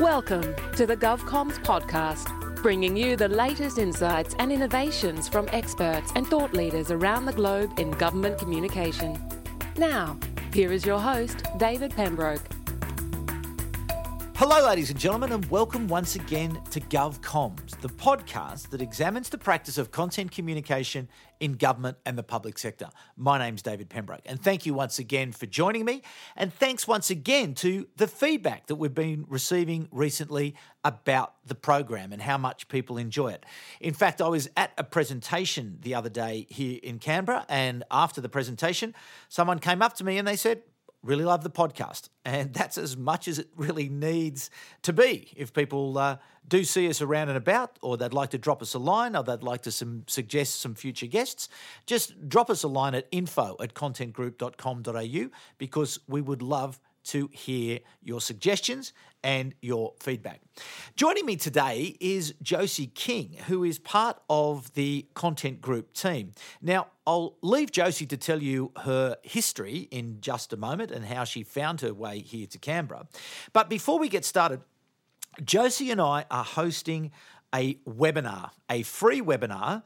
Welcome to the GovComs podcast, bringing you the latest insights and innovations from experts and thought leaders around the globe in government communication. Now, here is your host, David Pembroke. Hello, ladies and gentlemen, and welcome once again to GovComs, the podcast that examines the practice of content communication in government and the public sector. My name's David Pembroke, and thank you once again for joining me. And thanks once again to the feedback that we've been receiving recently about the program and how much people enjoy it. In fact, I was at a presentation the other day here in Canberra, and after the presentation, someone came up to me and they said, really love the podcast. And that's as much as it really needs to be. If people uh, do see us around and about, or they'd like to drop us a line, or they'd like to some, suggest some future guests, just drop us a line at info at contentgroup.com.au because we would love to hear your suggestions and your feedback. Joining me today is Josie Khng, who is part of the Content Group team. Now, I'll leave Josie to tell you her history in just a moment and how she found her way here to Canberra. But before we get started, Josie and I are hosting a webinar, a free webinar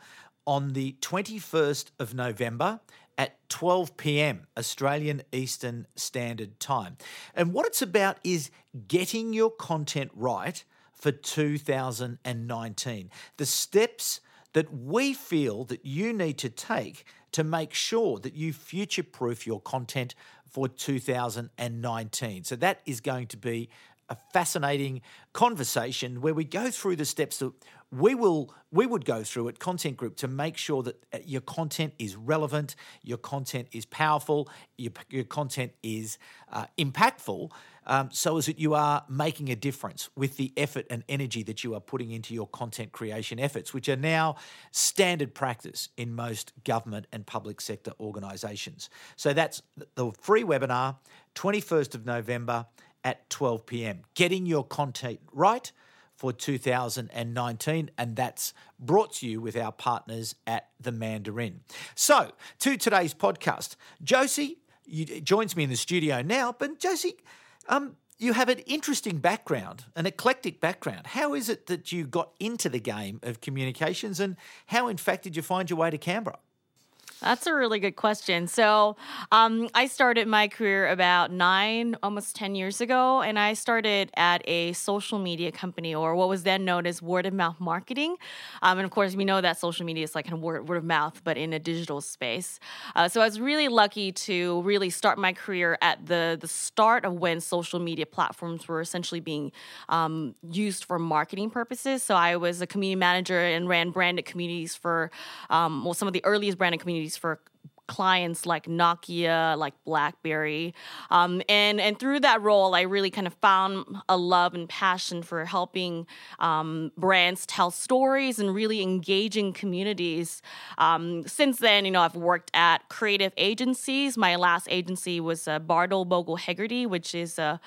on the 21st of November at 12 p.m. Australian Eastern Standard Time. And what it's about is getting your content right for 2019. The steps that we feel that you need to take to make sure that you future proof your content for 2019. So that is going to be a fascinating conversation where we go through the steps that we will we would go through at content group to make sure that uh, your content is relevant your content is powerful your, your content is uh, impactful um, so as that you are making a difference with the effort and energy that you are putting into your content creation efforts which are now standard practice in most government and public sector organisations so that's the free webinar 21st of november at 12 p.m getting your content right for 2019, and that's brought to you with our partners at the Mandarin. So, to today's podcast, Josie joins me in the studio now, but Josie, um, you have an interesting background, an eclectic background. How is it that you got into the game of communications, and how, in fact, did you find your way to Canberra? That's a really good question. So, um, I started my career about nine, almost 10 years ago, and I started at a social media company or what was then known as word of mouth marketing. Um, and of course, we know that social media is like kind of word, word of mouth, but in a digital space. Uh, so, I was really lucky to really start my career at the, the start of when social media platforms were essentially being um, used for marketing purposes. So, I was a community manager and ran branded communities for, um, well, some of the earliest branded communities for clients like Nokia, like BlackBerry, um, and and through that role, I really kind of found a love and passion for helping um, brands tell stories and really engaging communities. Um, since then, you know, I've worked at creative agencies. My last agency was uh, Bartle Bogle Hegarty, which is uh,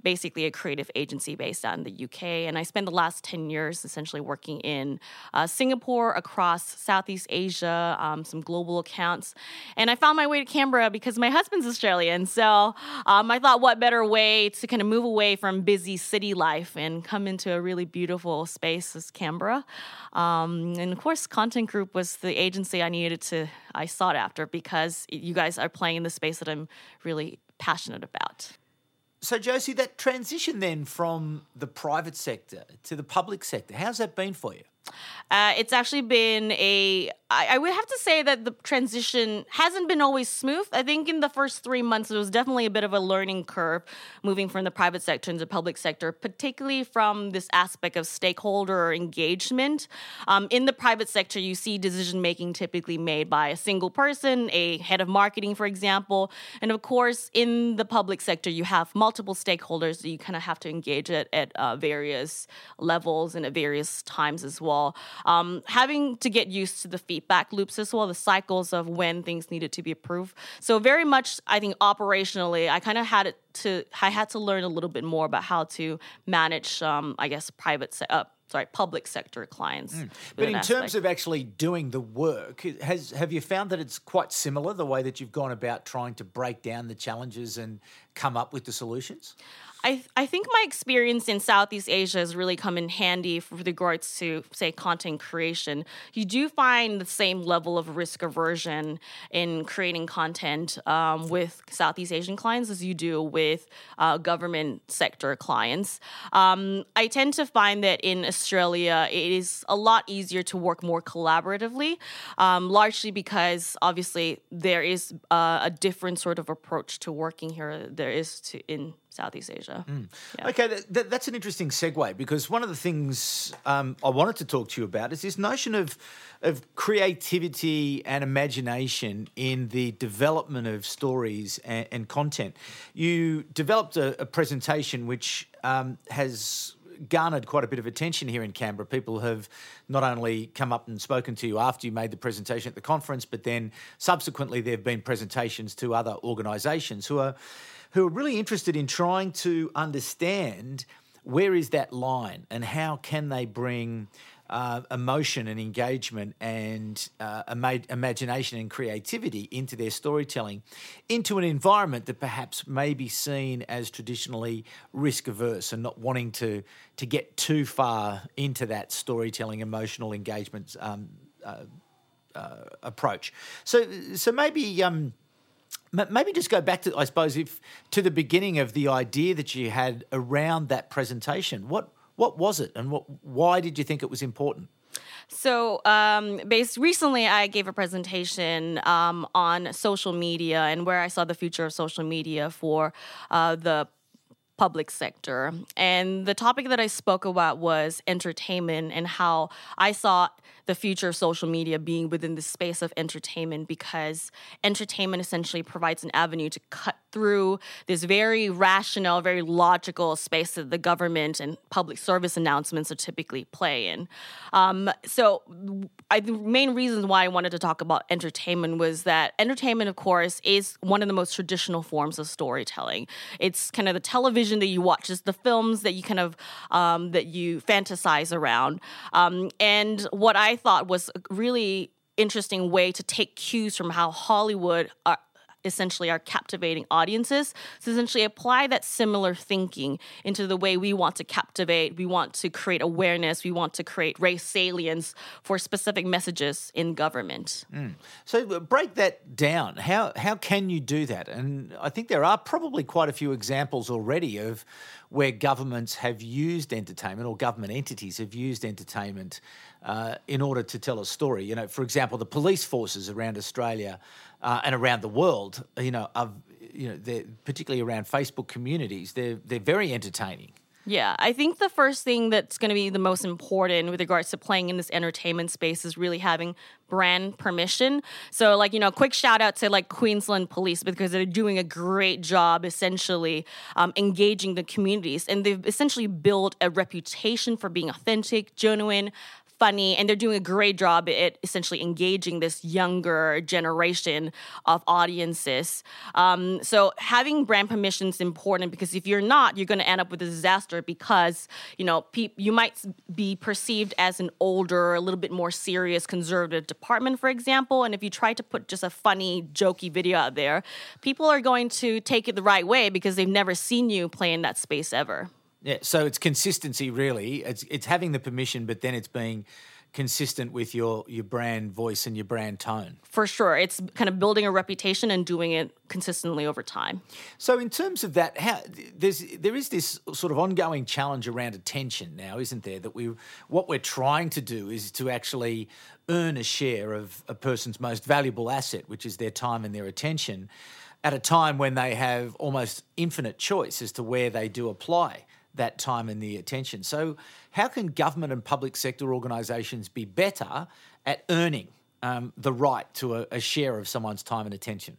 basically a creative agency based out in the UK, and I spent the last ten years essentially working in uh, Singapore, across Southeast Asia, um, some global accounts. And I found my way to Canberra because my husband's Australian. So um, I thought, what better way to kind of move away from busy city life and come into a really beautiful space as Canberra. Um, and of course, Content Group was the agency I needed to, I sought after because you guys are playing in the space that I'm really passionate about. So, Josie, that transition then from the private sector to the public sector, how's that been for you? Uh, it's actually been a. I, I would have to say that the transition hasn't been always smooth. I think in the first three months, it was definitely a bit of a learning curve moving from the private sector into the public sector, particularly from this aspect of stakeholder engagement. Um, in the private sector, you see decision making typically made by a single person, a head of marketing, for example. And of course, in the public sector, you have multiple stakeholders that you kind of have to engage at, at uh, various levels and at various times as well well. Um, having to get used to the feedback loops as well, the cycles of when things needed to be approved. So very much, I think operationally, I kind of had it to. I had to learn a little bit more about how to manage, um, I guess, private. Se- uh, sorry, public sector clients. Mm. But in terms of actually doing the work, has have you found that it's quite similar the way that you've gone about trying to break down the challenges and come up with the solutions? I, I think my experience in Southeast Asia has really come in handy with regards to, say, content creation. You do find the same level of risk aversion in creating content um, with Southeast Asian clients as you do with uh, government sector clients. Um, I tend to find that in Australia, it is a lot easier to work more collaboratively, um, largely because obviously there is uh, a different sort of approach to working here there is to in Southeast Asia. Mm. Yeah. Okay, that, that's an interesting segue because one of the things um, I wanted to talk to you about is this notion of of creativity and imagination in the development of stories and, and content. You developed a, a presentation which um, has garnered quite a bit of attention here in Canberra. People have not only come up and spoken to you after you made the presentation at the conference, but then subsequently there have been presentations to other organisations who are who are really interested in trying to understand where is that line and how can they bring uh, emotion and engagement and uh, imagination and creativity into their storytelling into an environment that perhaps may be seen as traditionally risk averse and not wanting to to get too far into that storytelling emotional engagement um, uh, uh approach so so maybe um, Maybe just go back to, I suppose, if to the beginning of the idea that you had around that presentation. What what was it, and what why did you think it was important? So, um, based recently, I gave a presentation um, on social media and where I saw the future of social media for uh, the public sector. And the topic that I spoke about was entertainment and how I saw the future of social media being within the space of entertainment because entertainment essentially provides an avenue to cut through this very rational, very logical space that the government and public service announcements are typically play in. Um, so, I, the main reasons why I wanted to talk about entertainment was that entertainment, of course, is one of the most traditional forms of storytelling. It's kind of the television that you watch, it's the films that you kind of um, that you fantasize around. Um, and what I thought was a really interesting way to take cues from how Hollywood are, essentially are captivating audiences. So essentially apply that similar thinking into the way we want to captivate, we want to create awareness, we want to create race salience for specific messages in government. Mm. So uh, break that down. How how can you do that? And I think there are probably quite a few examples already of where governments have used entertainment or government entities have used entertainment uh, in order to tell a story. You know, for example, the police forces around Australia uh, and around the world, you know, of, you know, particularly around Facebook communities, they're they're very entertaining. Yeah, I think the first thing that's going to be the most important with regards to playing in this entertainment space is really having brand permission. So, like, you know, quick shout out to like Queensland Police because they're doing a great job essentially um, engaging the communities. And they've essentially built a reputation for being authentic, genuine, funny and they're doing a great job at essentially engaging this younger generation of audiences. Um, so having brand permission is important because if you're not, you're going to end up with a disaster because you know pe- you might be perceived as an older, a little bit more serious conservative department, for example. And if you try to put just a funny, jokey video out there, people are going to take it the right way because they've never seen you play in that space ever. Yeah, so it's consistency really. It's it's having the permission, but then it's being consistent with your your brand voice and your brand tone. For sure, it's kind of building a reputation and doing it consistently over time. So, in terms of that, how there's there is this sort of ongoing challenge around attention now, isn't there? That we what we're trying to do is to actually earn a share of a person's most valuable asset, which is their time and their attention, at a time when they have almost infinite choice as to where they do apply that time and the attention. So, how can government and public sector organisations be better at earning um, the right to a, a share of someone's time and attention?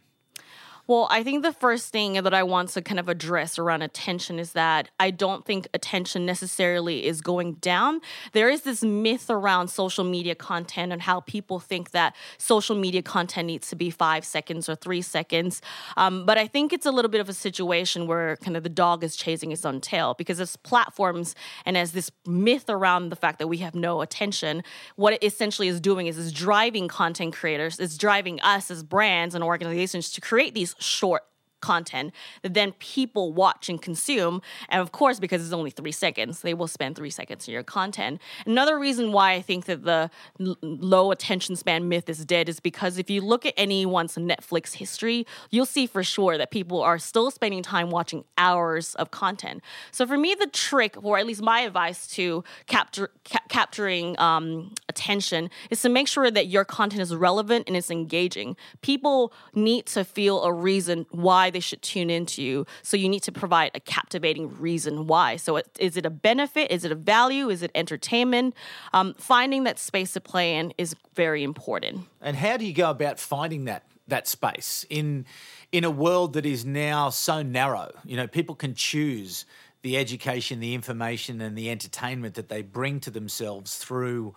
Well, I think the first thing that I want to kind of address around attention is that I don't think attention necessarily is going down. There is this myth around social media content and how people think that social media content needs to be five seconds or three seconds. Um, but I think it's a little bit of a situation where kind of the dog is chasing its own tail because as platforms and as this myth around the fact that we have no attention, what it essentially is doing is is driving content creators, it's driving us as brands and organizations to create these short content that then people watch and consume. And of course, because it's only three seconds, they will spend three seconds on your content. Another reason why I think that the l- low attention span myth is dead is because if you look at anyone's Netflix history, you'll see for sure that people are still spending time watching hours of content. So for me, the trick, or at least my advice to capture ca- capturing um, attention, is to make sure that your content is relevant and it's engaging. People need to feel a reason why they should tune into you. So you need to provide a captivating reason why. So it, is it a benefit? Is it a value? Is it entertainment? Um, finding that space to play in is very important. And how do you go about finding that that space in in a world that is now so narrow? You know, people can choose the education, the information, and the entertainment that they bring to themselves through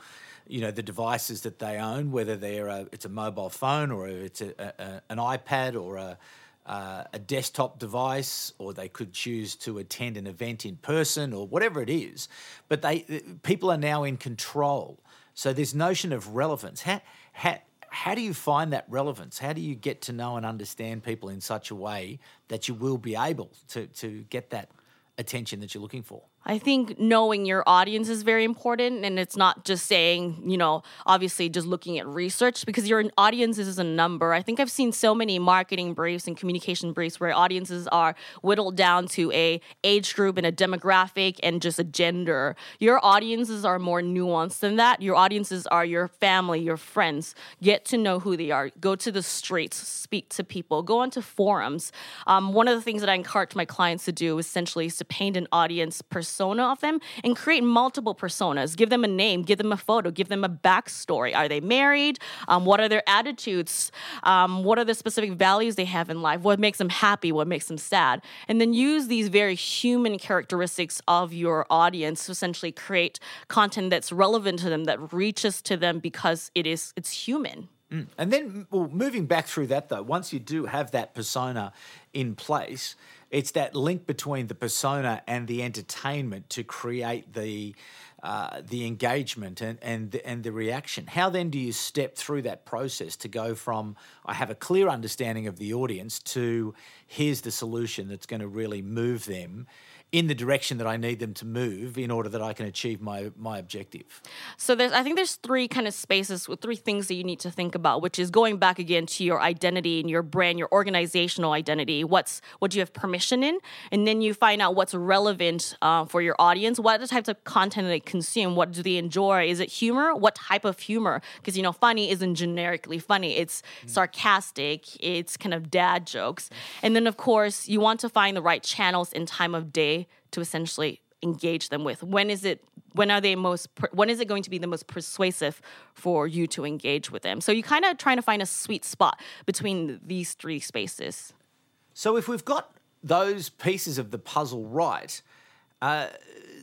you know the devices that they own, whether they're a, it's a mobile phone or it's a, a, an iPad or a uh, a desktop device, or they could choose to attend an event in person, or whatever it is. But they people are now in control. So this notion of relevance, how, how, how do you find that relevance? How do you get to know and understand people in such a way that you will be able to, to get that attention that you're looking for? I think knowing your audience is very important, and it's not just saying, you know, obviously just looking at research because your audience is a number. I think I've seen so many marketing briefs and communication briefs where audiences are whittled down to a age group and a demographic and just a gender. Your audiences are more nuanced than that. Your audiences are your family, your friends. Get to know who they are. Go to the streets, speak to people, go onto forums. Um, one of the things that I encourage my clients to do essentially is to paint an audience persona persona of them and create multiple personas. Give them a name, give them a photo, give them a backstory. Are they married? Um, what are their attitudes? Um, what are the specific values they have in life? What makes them happy? What makes them sad? And then use these very human characteristics of your audience to essentially create content that's relevant to them, that reaches to them because it is it's human. Mm. And then, well, moving back through that though, once you do have that persona in place, it's that link between the persona and the entertainment to create the uh, the engagement and and the, and the reaction. How then do you step through that process to go from I have a clear understanding of the audience to here's the solution that's going to really move them in the direction that I need them to move in order that I can achieve my my objective. So there's I think there's three kind of spaces with three things that you need to think about, which is going back again to your identity and your brand, your organizational identity. What's what do you have permission in, and then you find out what's relevant uh, for your audience. What are the types of content they consume? What do they enjoy? Is it humor? What type of humor? Because you know, funny isn't generically funny. It's mm. sarcastic. It's kind of dad jokes, and then of course you want to find the right channels and time of day to essentially engage them with? When is it when are they most when is it going to be the most persuasive for you to engage with them? So you kind of trying to find a sweet spot between these three spaces. So if we've got those pieces of the puzzle right uh,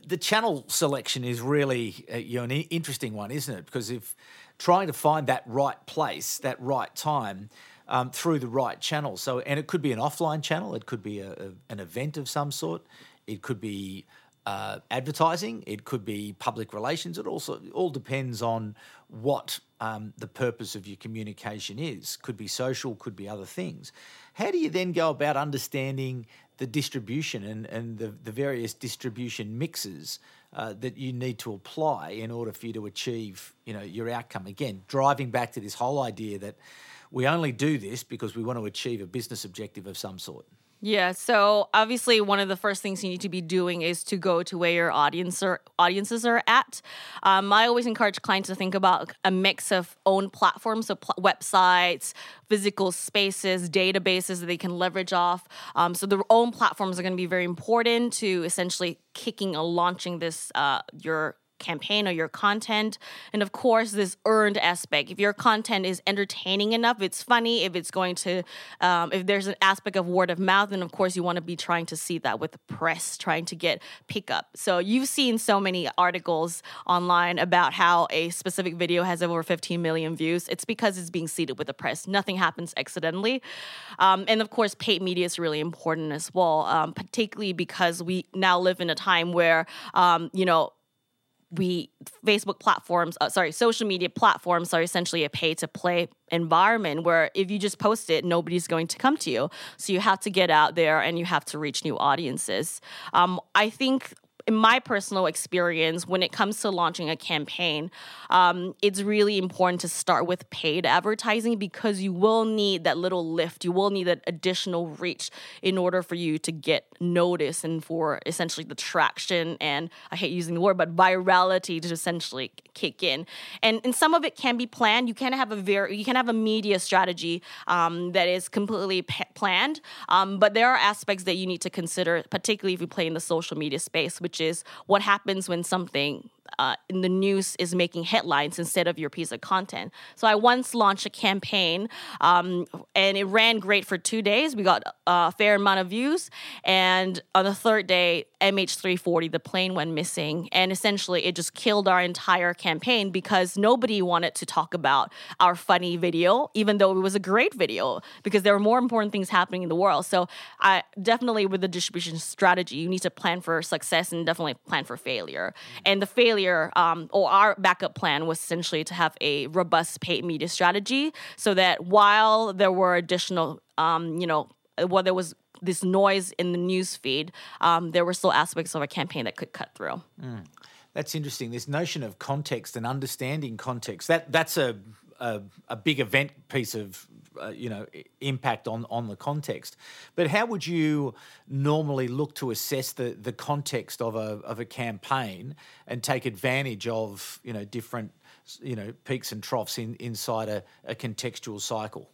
the channel selection is really uh, you know, an interesting one isn't it? Because if trying to find that right place that right time um, through the right channel. So and it could be an offline channel it could be a, a, an event of some sort it could be uh, advertising, it could be public relations. It also all depends on what um, the purpose of your communication is. Could be social, could be other things. How do you then go about understanding the distribution and, and the, the various distribution mixes uh, that you need to apply in order for you to achieve you know your outcome? Again, driving back to this whole idea that we only do this because we want to achieve a business objective of some sort. Yeah, so obviously one of the first things you need to be doing is to go to where your audience or audiences are at. Um, I always encourage clients to think about a mix of own platforms, so pl- websites, physical spaces, databases that they can leverage off. Um, so their own platforms are going to be very important to essentially kicking or launching this uh, your campaign or your content. And of course, this earned aspect. If your content is entertaining enough, it's funny, if it's going to, um, if there's an aspect of word of mouth, then of course you want to be trying to see that with the press, trying to get pickup. So you've seen so many articles online about how a specific video has over 15 million views. It's because it's being seeded with the press. Nothing happens accidentally. Um, and of course, paid media is really important as well, um, particularly because we now live in a time where, um, you know, we Facebook platforms, uh, sorry, social media platforms are essentially a pay to play environment where if you just post it, nobody's going to come to you. So you have to get out there and you have to reach new audiences. Um, I think in my personal experience, when it comes to launching a campaign, um, it's really important to start with paid advertising because you will need that little lift. You will need that additional reach in order for you to get noticed and for essentially the traction and I hate using the word, but virality to essentially kick in. And and some of it can be planned. You can have a very you can have a media strategy um, that is completely p- planned, um, but there are aspects that you need to consider, particularly if you play in the social media space, which which is what happens when something uh, in the news is making headlines instead of your piece of content. So I once launched a campaign, um, and it ran great for two days. We got a fair amount of views, and on the third day, MH340, the plane went missing, and essentially it just killed our entire campaign because nobody wanted to talk about our funny video, even though it was a great video, because there were more important things happening in the world. So I definitely with the distribution strategy, you need to plan for success and definitely plan for failure. And the failure failure, um, or our backup plan was essentially to have a robust paid media strategy so that while there were additional, um, you know, while there was this noise in the news feed, um, there were still aspects of a campaign that could cut through. Mm. That's interesting. This notion of context and understanding context that that's a a, a big event piece of uh, you know impact on on the context. But how would you normally look to assess the the context of a of a campaign and take advantage of you know different you know peaks and troughs in inside a, a contextual cycle?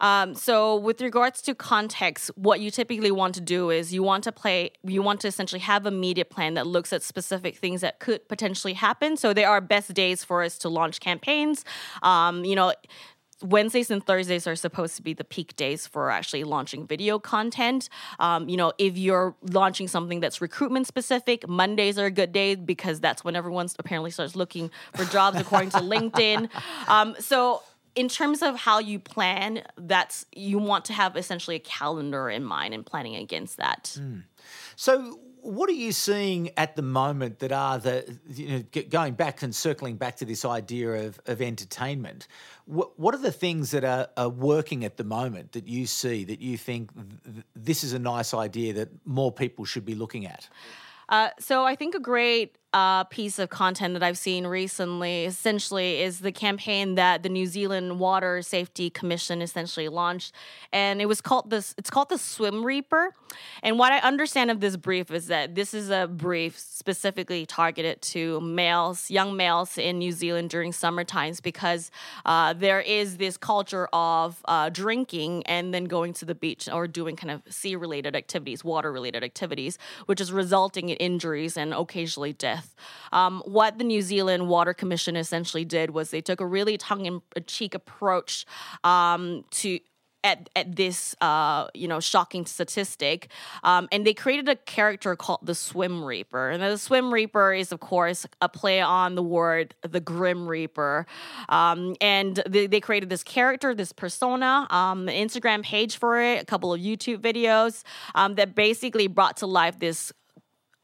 Um, so, with regards to context, what you typically want to do is you want to play, you want to essentially have a media plan that looks at specific things that could potentially happen. So, there are best days for us to launch campaigns. Um, you know, Wednesdays and Thursdays are supposed to be the peak days for actually launching video content. Um, you know, if you're launching something that's recruitment specific, Mondays are a good day because that's when everyone apparently starts looking for jobs according to LinkedIn. Um, so in terms of how you plan, that's you want to have essentially a calendar in mind and planning against that. Mm. So what are you seeing at the moment that are the you know going back and circling back to this idea of, of entertainment what, what are the things that are, are working at the moment that you see that you think th- this is a nice idea that more people should be looking at? Uh, so I think a great uh, piece of content that I've seen recently essentially is the campaign that the New Zealand Water Safety Commission essentially launched, and it was called this. It's called the Swim Reaper, and what I understand of this brief is that this is a brief specifically targeted to males, young males in New Zealand during summer times because uh, there is this culture of uh, drinking and then going to the beach or doing kind of sea related activities, water related activities, which is resulting in injuries and occasionally death. Um, what the New Zealand Water Commission essentially did was they took a really tongue in cheek approach um, to at, at this uh, you know shocking statistic um, and they created a character called the swim reaper. And the swim reaper is of course a play on the word the grim reaper. Um, and they, they, created this character this persona um, an instagram page for it a couple of youtube videos um, that basically brought to life this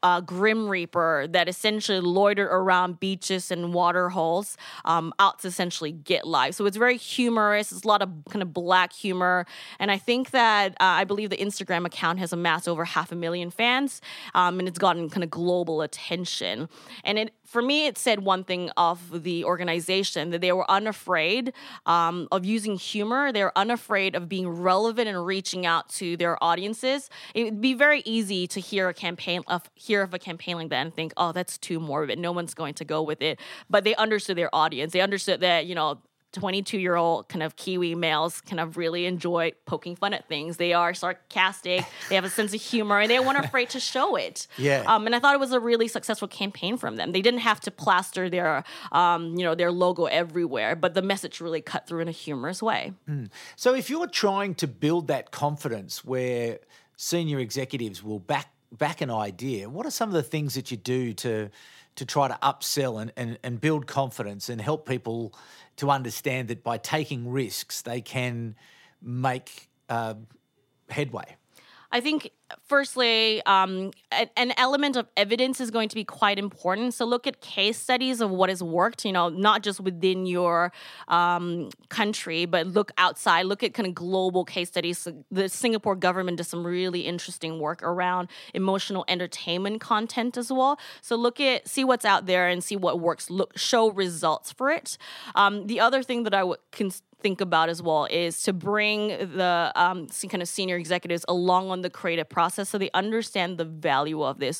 uh, Grim Reaper that essentially loitered around beaches and water holes um, out to essentially get live. So it's very humorous. It's a lot of kind of black humor. And I think that uh, I believe the Instagram account has amassed over half a million fans um, and it's gotten kind of global attention. And it for me, it said one thing of the organization that they were unafraid um, of using humor. They were unafraid of being relevant and reaching out to their audiences. It would be very easy to hear a campaign of hear of a campaign like that and think, oh, that's too morbid. No one's going to go with it. But they understood their audience. They understood that you know 22 year old kind of Kiwi males kind of really enjoy poking fun at things. They are sarcastic, they have a sense of humor, and they weren't afraid to show it. Yeah. Um, and I thought it was a really successful campaign from them. They didn't have to plaster their, um, you know, their logo everywhere, but the message really cut through in a humorous way. Mm. So if you're trying to build that confidence where senior executives will back back an idea, what are some of the things that you do to to try to upsell and, and, and build confidence and help people to understand that by taking risks, they can make uh, headway? I think, firstly, um, an element of evidence is going to be quite important. So look at case studies of what has worked. You know, not just within your um, country, but look outside. Look at kind of global case studies. The Singapore government does some really interesting work around emotional entertainment content as well. So look at see what's out there and see what works. Look, show results for it. Um, the other thing that I would cons- think about as well is to bring the um, kind of senior executives along on the creative process so they understand the value of this.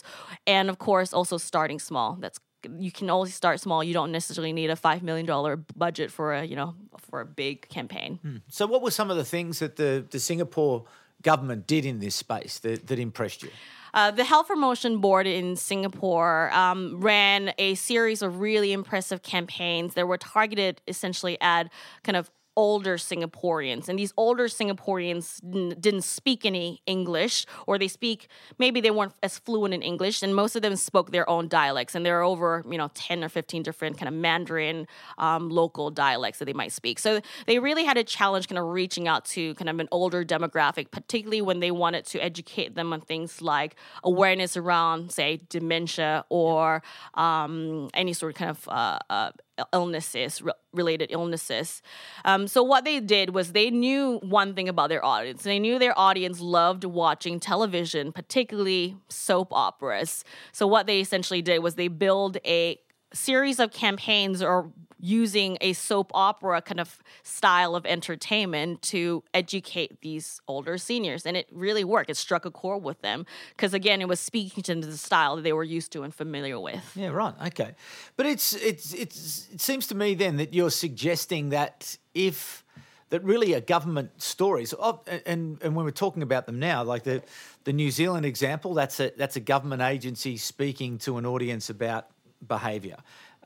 And of course also starting small. That's you can always start small. You don't necessarily need a five million dollar budget for a you know for a big campaign. Hmm. so what were some of the things that the, the singapore government did in this space that, that impressed you? Uh, the Health Promotion Board in Singapore um, ran a series of really impressive campaigns. That were targeted essentially at kind of older Singaporeans, and these older Singaporeans didn't speak any English, or they speak maybe they weren't as fluent in English, and most of them spoke their own dialects, and there are over you know ten or fifteen different kind of Mandarin um, local dialects that they might speak. So they really had a challenge, kind of reaching out to kind of an older demographic, particularly when they wanted to educate them on things like awareness around, say, dementia or um, any sort of kind of uh, uh, illnesses, re- related illnesses. Um, so what they did was they knew one thing about their audience. They knew their audience loved watching television, particularly soap operas. So what they essentially did was they build a series of campaigns or using a soap opera kind of style of entertainment to educate these older seniors. And it really worked. It struck a chord with them because, again, it was speaking to the style that they were used to and familiar with. Yeah, right. Okay. But it's, it's, it's, it seems to me then that you're suggesting that if that really are government stories. Oh, and, and when we're talking about them now, like the, the New Zealand example, that's a, that's a government agency speaking to an audience about behaviour.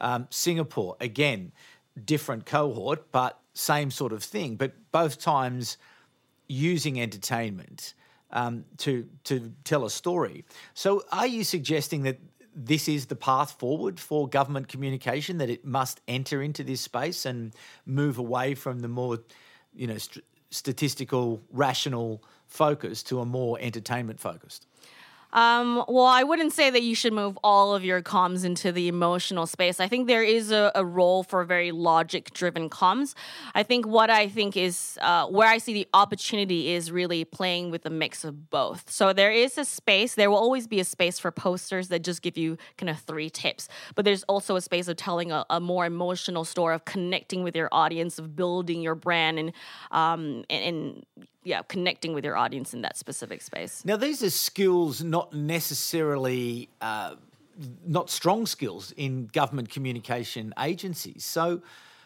Um, Singapore, again, different cohort, but same sort of thing. But both times using entertainment um, to to tell a story. So, are you suggesting that this is the path forward for government communication? That it must enter into this space and move away from the more, you know, st- statistical, rational focus to a more entertainment focused. Um, well, I wouldn't say that you should move all of your comms into the emotional space. I think there is a, a role for very logic driven comms. I think what I think is uh, where I see the opportunity is really playing with a mix of both. So there is a space, there will always be a space for posters that just give you kind of three tips, but there's also a space of telling a, a more emotional story, of connecting with your audience, of building your brand and, um, and, and yeah, connecting with your audience in that specific space. Now, these are skills not necessarily uh, not strong skills in government communication agencies. So,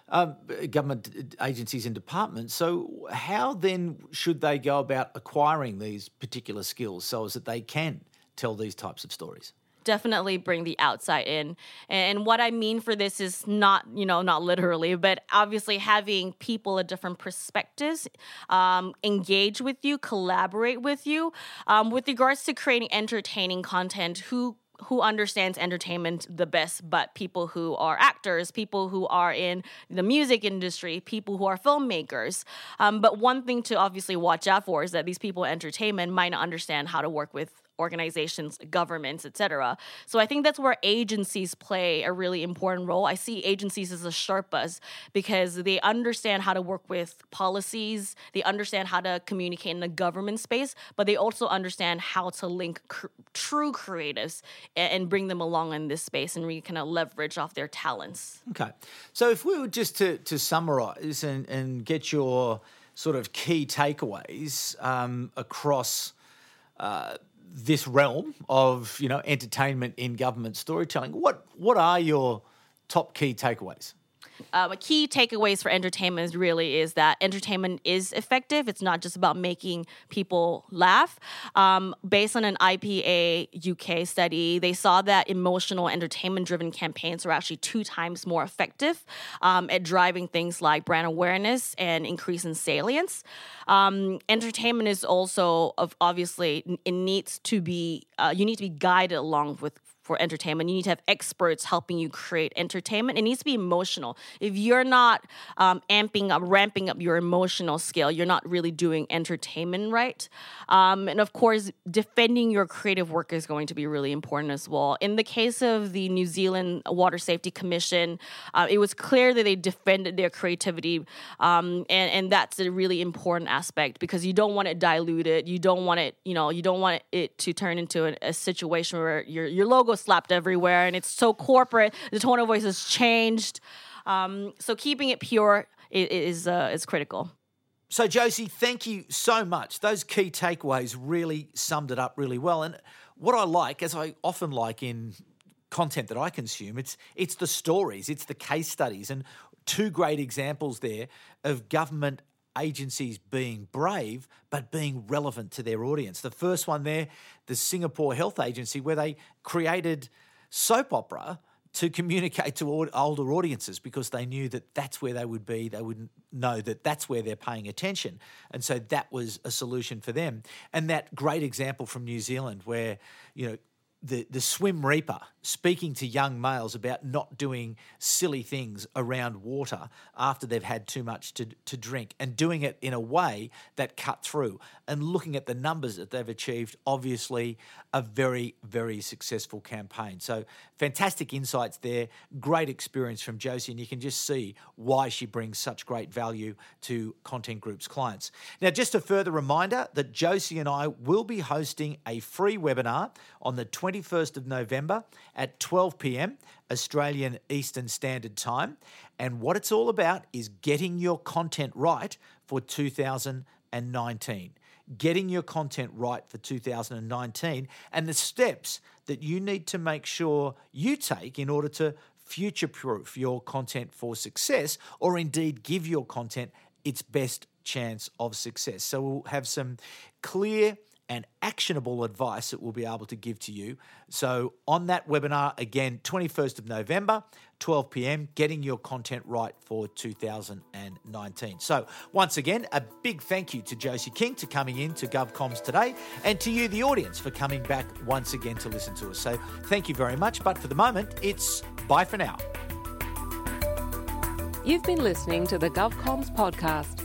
uh, government agencies and departments. So, how then should they go about acquiring these particular skills so as that they can tell these types of stories? Definitely bring the outside in. And what I mean for this is not, you know, not literally, but obviously having people of different perspectives um, engage with you, collaborate with you. Um, with regards to creating entertaining content, who who understands entertainment the best but people who are actors people who are in the music industry people who are filmmakers um, but one thing to obviously watch out for is that these people in entertainment might not understand how to work with organizations, governments, etc. So I think that's where agencies play a really important role. I see agencies as a Sherpas because they understand how to work with policies, they understand how to communicate in the government space, but they also understand how to link cr- true creatives and, and, bring them along in this space and really kind of leverage off their talents. Okay. So if we were just to, to summarize and, and get your sort of key takeaways um, across uh, this realm of you know entertainment in government storytelling. What what are your top key takeaways? Um, a key takeaways for entertainment really is that entertainment is effective. It's not just about making people laugh. Um, based on an IPA UK study, they saw that emotional entertainment driven campaigns are actually two times more effective um, at driving things like brand awareness and increase in salience. Um, entertainment is also of obviously it needs to be uh, you need to be guided along with for entertainment. You need to have experts helping you create entertainment. It needs to be emotional. If you're not um, amping up, ramping up your emotional skill, you're not really doing entertainment right. Um, and of course, defending your creative work is going to be really important as well. In the case of the New Zealand Water Safety Commission, uh, it was clear that they defended their creativity, um, and and that's a really important aspect because you don't want it diluted. You don't want it, you know, you don't want it to turn into a, a situation where your your logo slapped everywhere and it's so corporate. The tone of voice has changed. Um, so keeping it pure is is, uh, is critical. So, Josie, thank you so much. Those key takeaways really summed it up really well. And what I like, as I often like in content that I consume, it's it's the stories, it's the case studies, and two great examples there of government agencies being brave but being relevant to their audience. The first one there, the Singapore Health Agency, where they created soap opera to communicate to older audiences because they knew that that's where they would be. They would know that that's where they're paying attention. And so that was a solution for them. And that great example from New Zealand where, you know, the, the swim reaper speaking to young males about not doing silly things around water after they've had too much to, to drink and doing it in a way that cut through and looking at the numbers that they've achieved obviously a very very successful campaign. So fantastic insights there. Great experience from josie and you can just see why she brings such great value to content groups clients. Now just a further reminder that josie and i will be hosting a free webinar on the 20 21st of November at 12 p.m. Australian Eastern Standard Time. And what it's all about is getting your content right for 2019. Getting your content right for 2019 and the steps that you need to make sure you take in order to future proof your content for success or indeed give your content its best chance of success. So we'll have some clear and actionable advice that we'll be able to give to you. So, on that webinar, again, 21st of November, 12 p.m., getting your content right for 2019. So, once again, a big thank you to Josie Khng to coming in to GovComs today, and to you, the audience, for coming back once again to listen to us. So, thank you very much. But for the moment, it's bye for now. You've been listening to the GovComs podcast.